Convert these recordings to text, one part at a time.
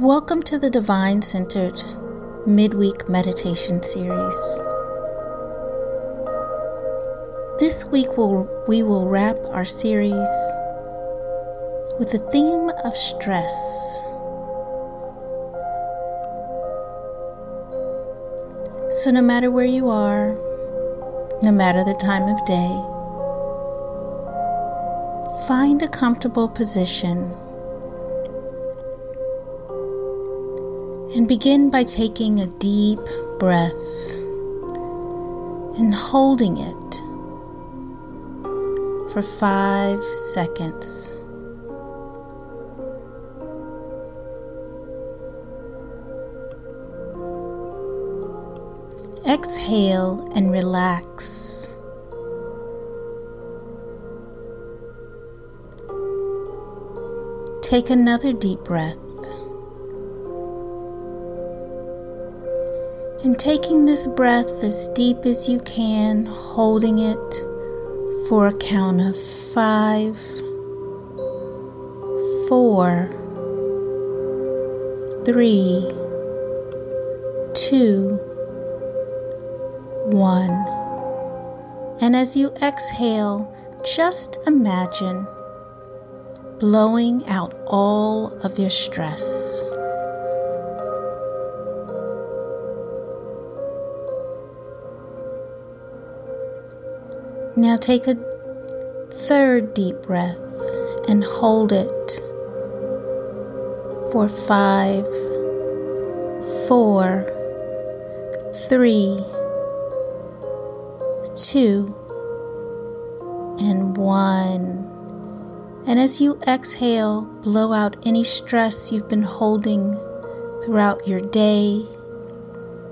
Welcome to the Divine Centered Midweek Meditation Series. This week we'll, we will wrap our series with the theme of stress. So, no matter where you are, no matter the time of day, find a comfortable position and begin by taking a deep breath and holding it for five seconds. Exhale and relax. Take another deep breath. And taking this breath as deep as you can, holding it for a count of five, four, three, two, one. And as you exhale, just imagine blowing out all of your stress. Now take a third deep breath and hold it for five, four, three, two, and one. And as you exhale, blow out any stress you've been holding throughout your day,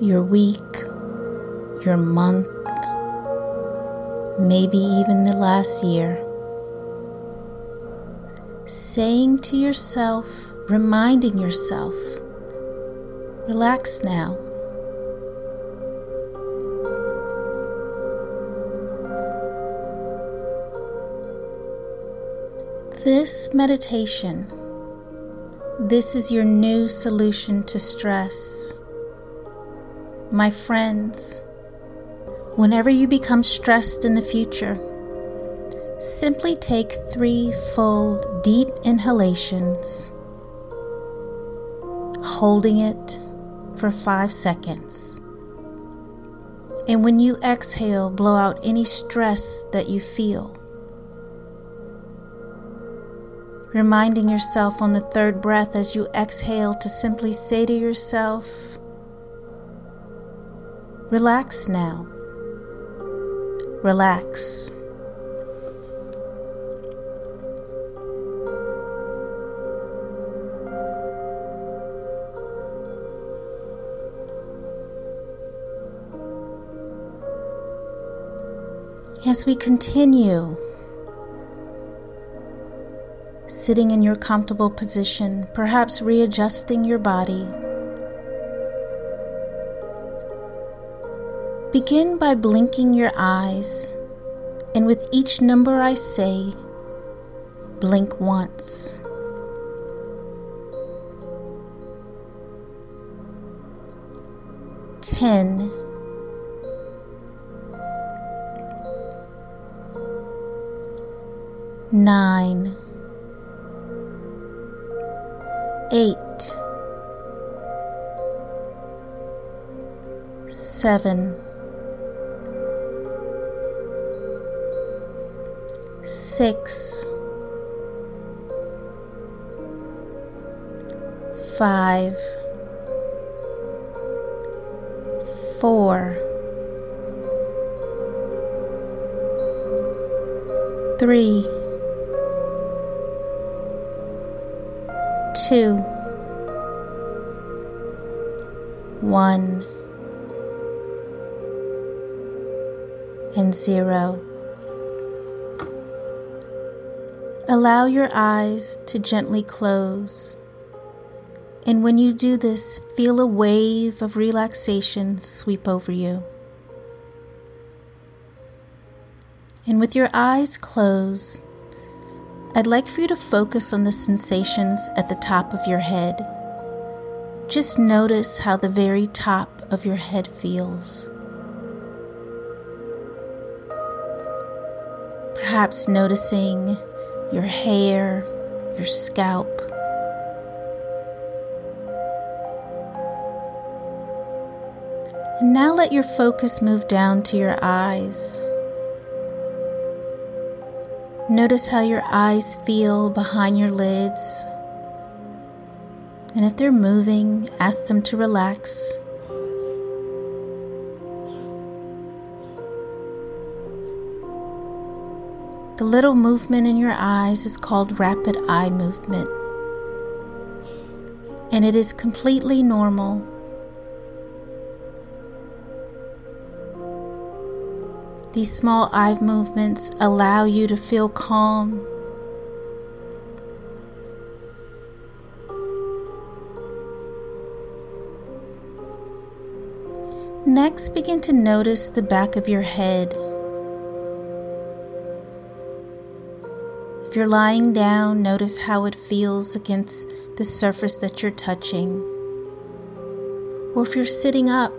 your week, your month, maybe even the last year. Saying to yourself, reminding yourself, relax now. This meditation, this is your new solution to stress. My friends, whenever you become stressed in the future, simply take three full deep inhalations, holding it for five seconds. And when you exhale, blow out any stress that you feel. reminding yourself on the third breath as you exhale to simply say to yourself, Relax now. Relax. As we continue sitting in your comfortable position, perhaps readjusting your body. Begin by blinking your eyes, and with each number I say, blink once. Ten. Nine eight, seven, six, five, four, three. two, one, and zero. Allow your eyes to gently close. And when you do this, feel a wave of relaxation sweep over you. And with your eyes closed, I'd like for you to focus on the sensations at the top of your head, just notice how the very top of your head feels. Perhaps noticing your hair, your scalp. And now let your focus move down to your eyes. Notice how your eyes feel behind your lids. And if they're moving, ask them to relax. The little movement in your eyes is called rapid eye movement, and it is completely normal. These small eye movements allow you to feel calm. Next, begin to notice the back of your head. If you're lying down, notice how it feels against the surface that you're touching. Or if you're sitting up,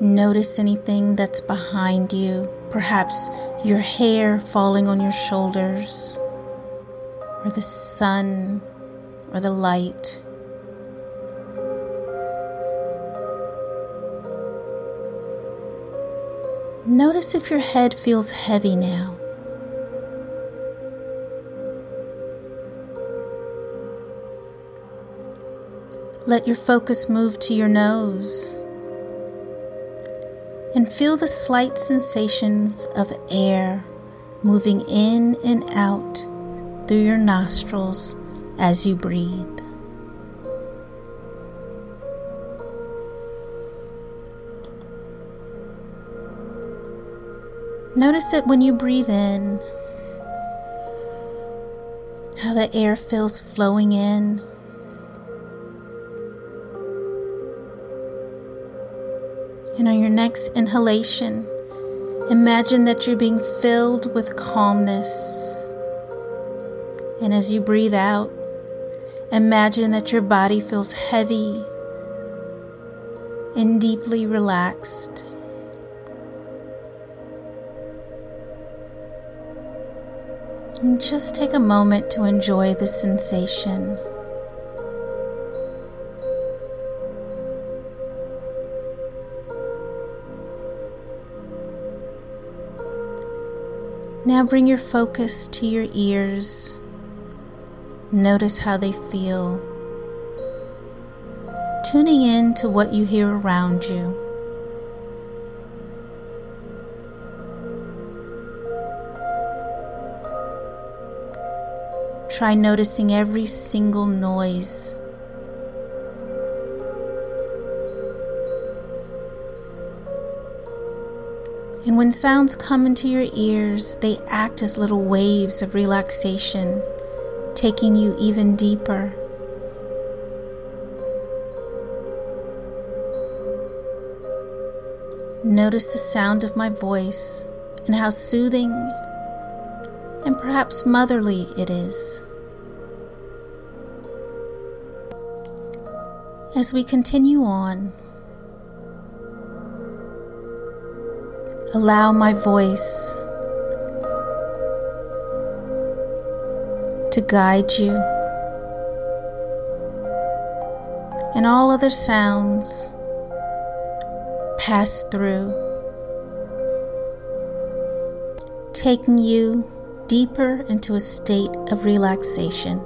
notice anything that's behind you, perhaps your hair falling on your shoulders, or the sun, or the light. Notice if your head feels heavy now. Let your focus move to your nose and feel the slight sensations of air moving in and out through your nostrils as you breathe. Notice it when you breathe in, how the air feels flowing in next inhalation, imagine that you're being filled with calmness. And as you breathe out, imagine that your body feels heavy and deeply relaxed. And just take a moment to enjoy the sensation. Now bring your focus to your ears. Notice how they feel. Tuning in to what you hear around you. Try noticing every single noise. And when sounds come into your ears, they act as little waves of relaxation, taking you even deeper. Notice the sound of my voice and how soothing and perhaps motherly it is. As we continue on, Allow my voice to guide you, and all other sounds pass through, taking you deeper into a state of relaxation.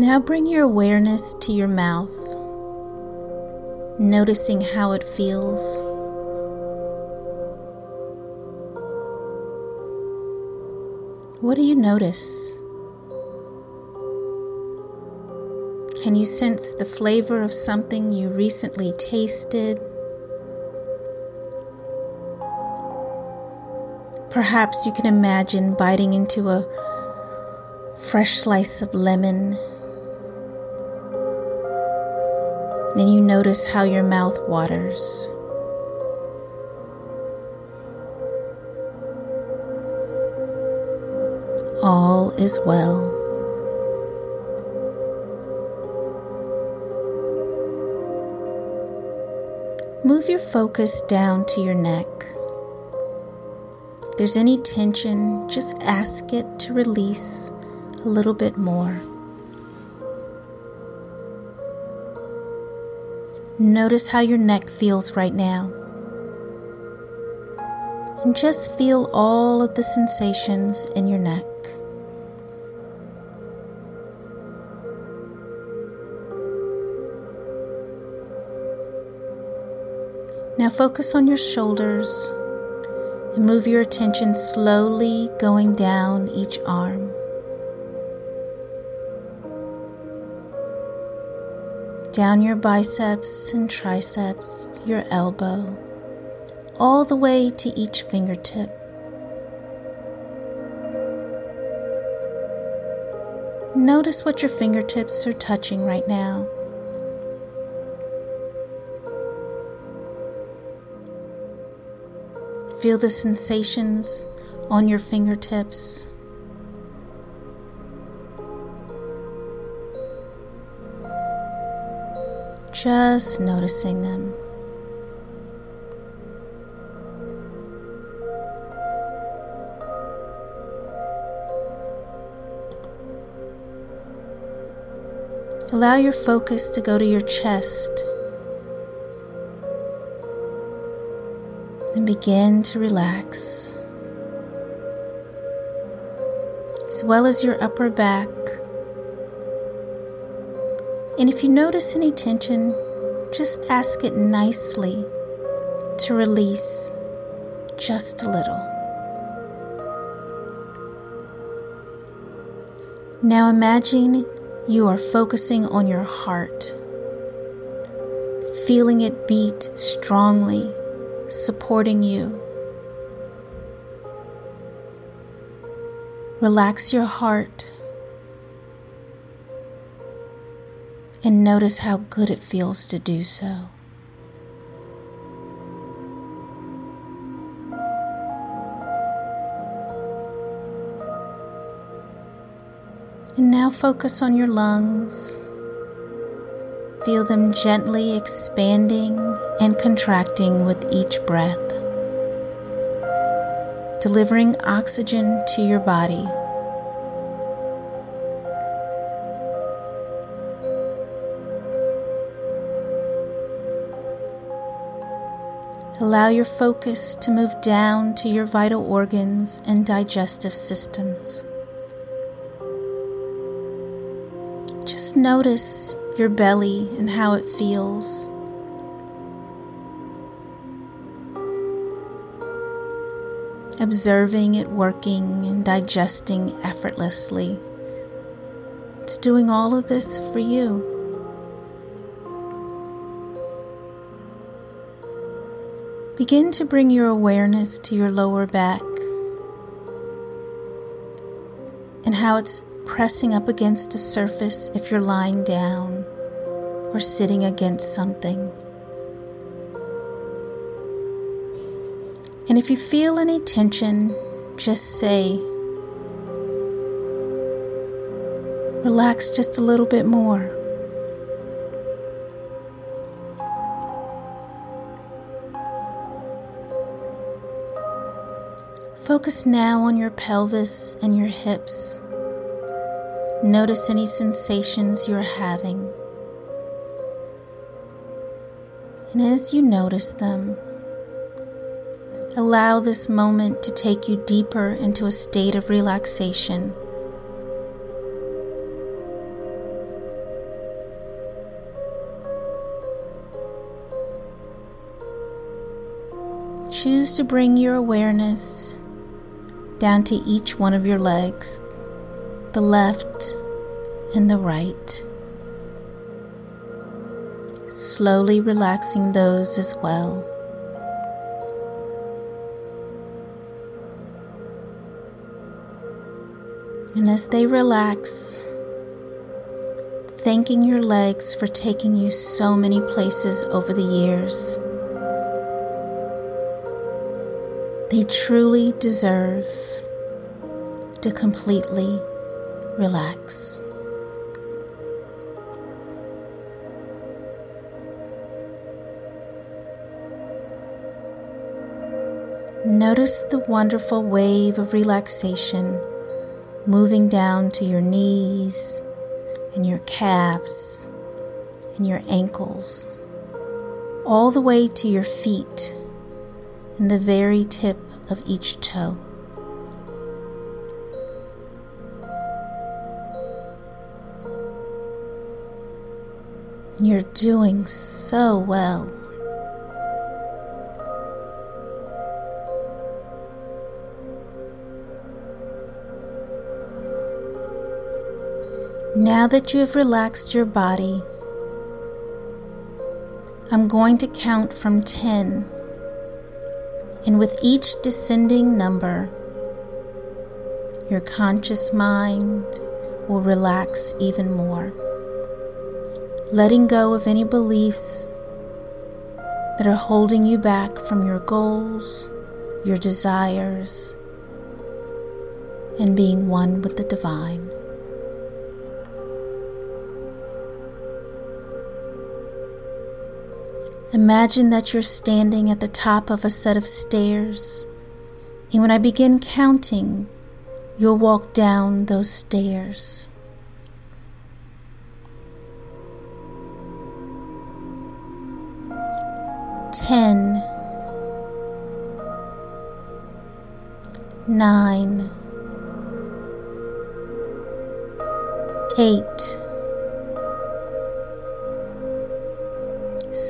Now bring your awareness to your mouth, noticing how it feels. What do you notice? Can you sense the flavor of something you recently tasted? Perhaps you can imagine biting into a fresh slice of lemon Then you notice how your mouth waters. All is well. Move your focus down to your neck. If there's any tension, just ask it to release a little bit more. Notice how your neck feels right now. And just feel all of the sensations in your neck. Now focus on your shoulders and move your attention slowly going down each arm. Down your biceps and triceps, your elbow, all the way to each fingertip. Notice what your fingertips are touching right now. Feel the sensations on your fingertips. Just noticing them. Allow your focus to go to your chest and begin to relax, as well as your upper back and if you notice any tension, just ask it nicely to release just a little. Now imagine you are focusing on your heart, feeling it beat strongly, supporting you. Relax your heart and notice how good it feels to do so. And now focus on your lungs. Feel them gently expanding and contracting with each breath, delivering oxygen to your body. Allow your focus to move down to your vital organs and digestive systems. Just notice your belly and how it feels. Observing it working and digesting effortlessly. It's doing all of this for you. Begin to bring your awareness to your lower back and how it's pressing up against the surface if you're lying down or sitting against something. And if you feel any tension, just say, relax just a little bit more. Focus now on your pelvis and your hips. Notice any sensations you're having. And as you notice them, allow this moment to take you deeper into a state of relaxation. Choose to bring your awareness down to each one of your legs, the left and the right. Slowly relaxing those as well. And as they relax, thanking your legs for taking you so many places over the years. They truly deserve to completely relax. Notice the wonderful wave of relaxation moving down to your knees and your calves and your ankles, all the way to your feet and the very tip of each toe. You're doing so well. Now that you have relaxed your body, I'm going to count from 10. And with each descending number, your conscious mind will relax even more, letting go of any beliefs that are holding you back from your goals, your desires, and being one with the divine. Imagine that you're standing at the top of a set of stairs, and when I begin counting, you'll walk down those stairs. Ten, nine, eight.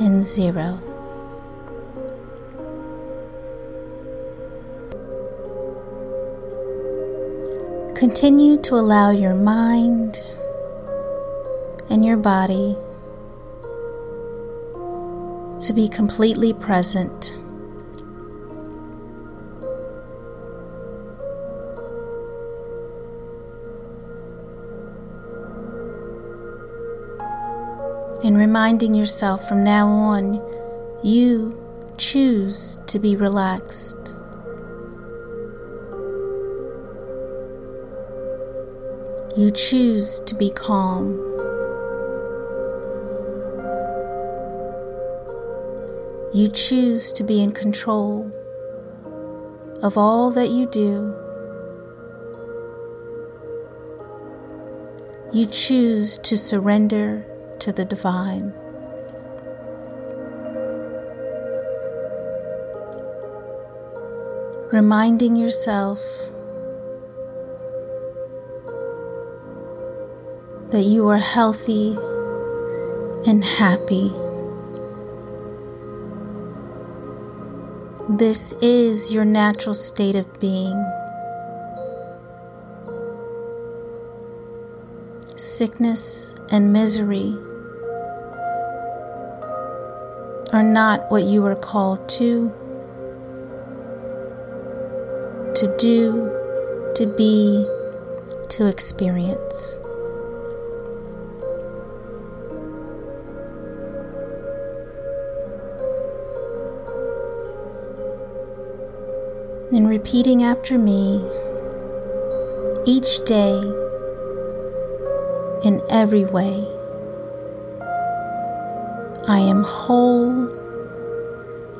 and zero. Continue to allow your mind and your body to be completely present. And reminding yourself from now on you choose to be relaxed. You choose to be calm. You choose to be in control of all that you do. You choose to surrender to the divine. Reminding yourself that you are healthy and happy. This is your natural state of being. Sickness and misery are not what you are called to, to do, to be, to experience. And repeating after me each day in every way. I am whole.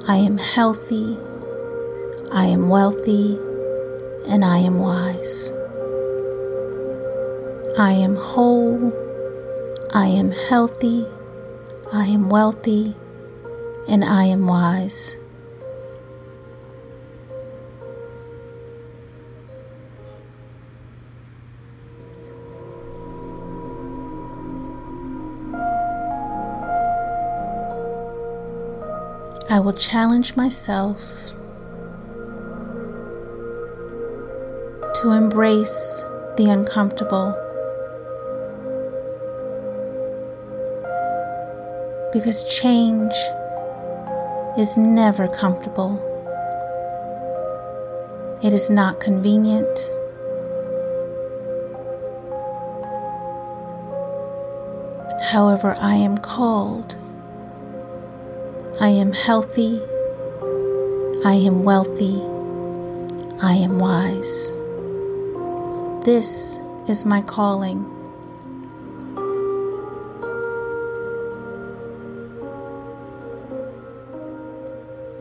I am healthy. I am wealthy. And I am wise. I am whole. I am healthy. I am wealthy. And I am wise. I will challenge myself to embrace the uncomfortable. Because change is never comfortable. It is not convenient. However, I am called. I am healthy. I am wealthy. I am wise. This is my calling.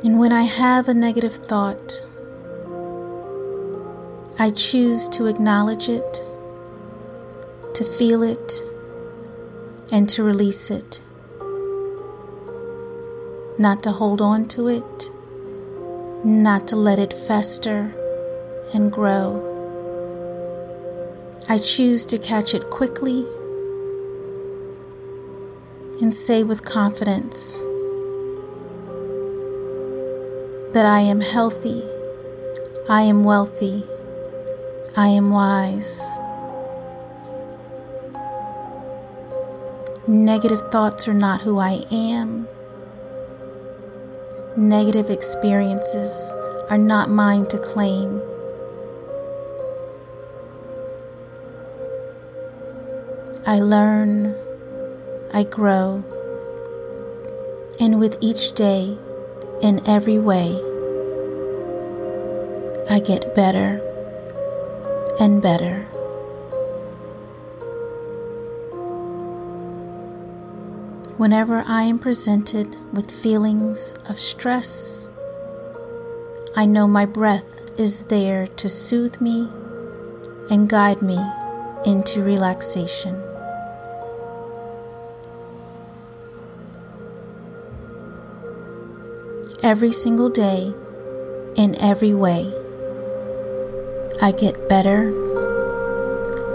And when I have a negative thought, I choose to acknowledge it, to feel it, and to release it. Not to hold on to it, not to let it fester and grow. I choose to catch it quickly and say with confidence, that I am healthy, I am wealthy, I am wise. Negative thoughts are not who I am. Negative experiences are not mine to claim. I learn, I grow, and with each day, in every way, I get better and better. Whenever I am presented with feelings of stress, I know my breath is there to soothe me and guide me into relaxation. every single day in every way. I get better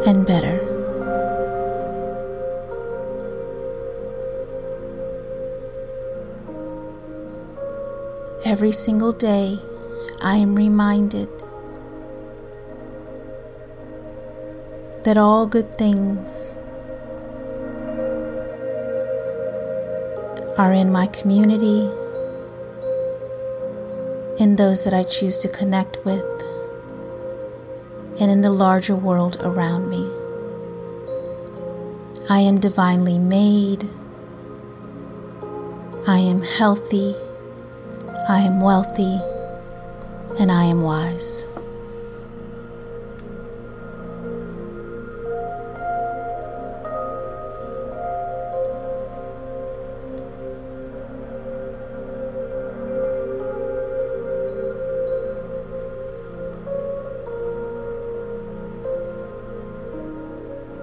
and better. Every single day, I am reminded that all good things are in my community in those that I choose to connect with, and in the larger world around me. I am divinely made. I am healthy. I am wealthy. And I am wise.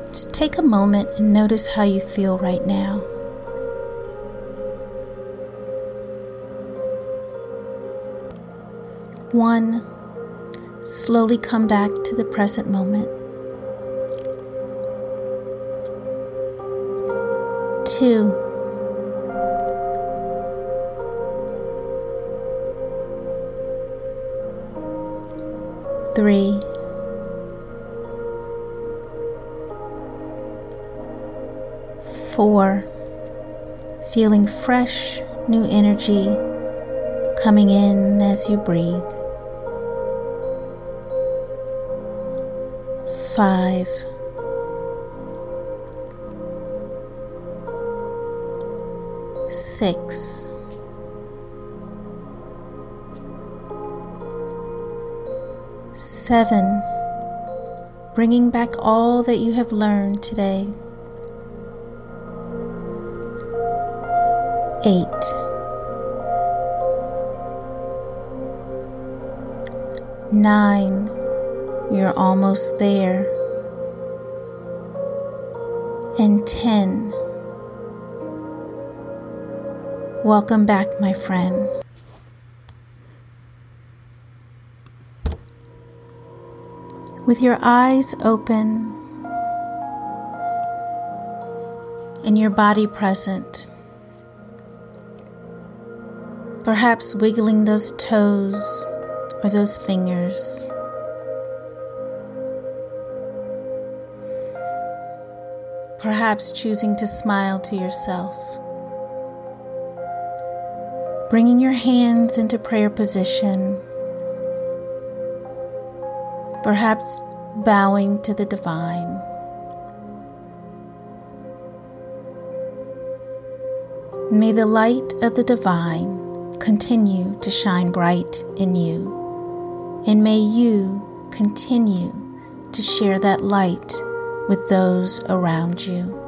Just take a moment and notice how you feel right now. One, slowly come back to the present moment. Two, three, four, feeling fresh, new energy coming in as you breathe. Five, six, seven, bringing back all that you have learned today. eight. Nine, you're almost there. And ten, welcome back, my friend. With your eyes open and your body present, perhaps wiggling those toes or those fingers. Perhaps choosing to smile to yourself. Bringing your hands into prayer position, perhaps bowing to the divine. May the light of the divine continue to shine bright in you, and may you continue to share that light with those around you.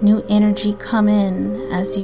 New energy come in as you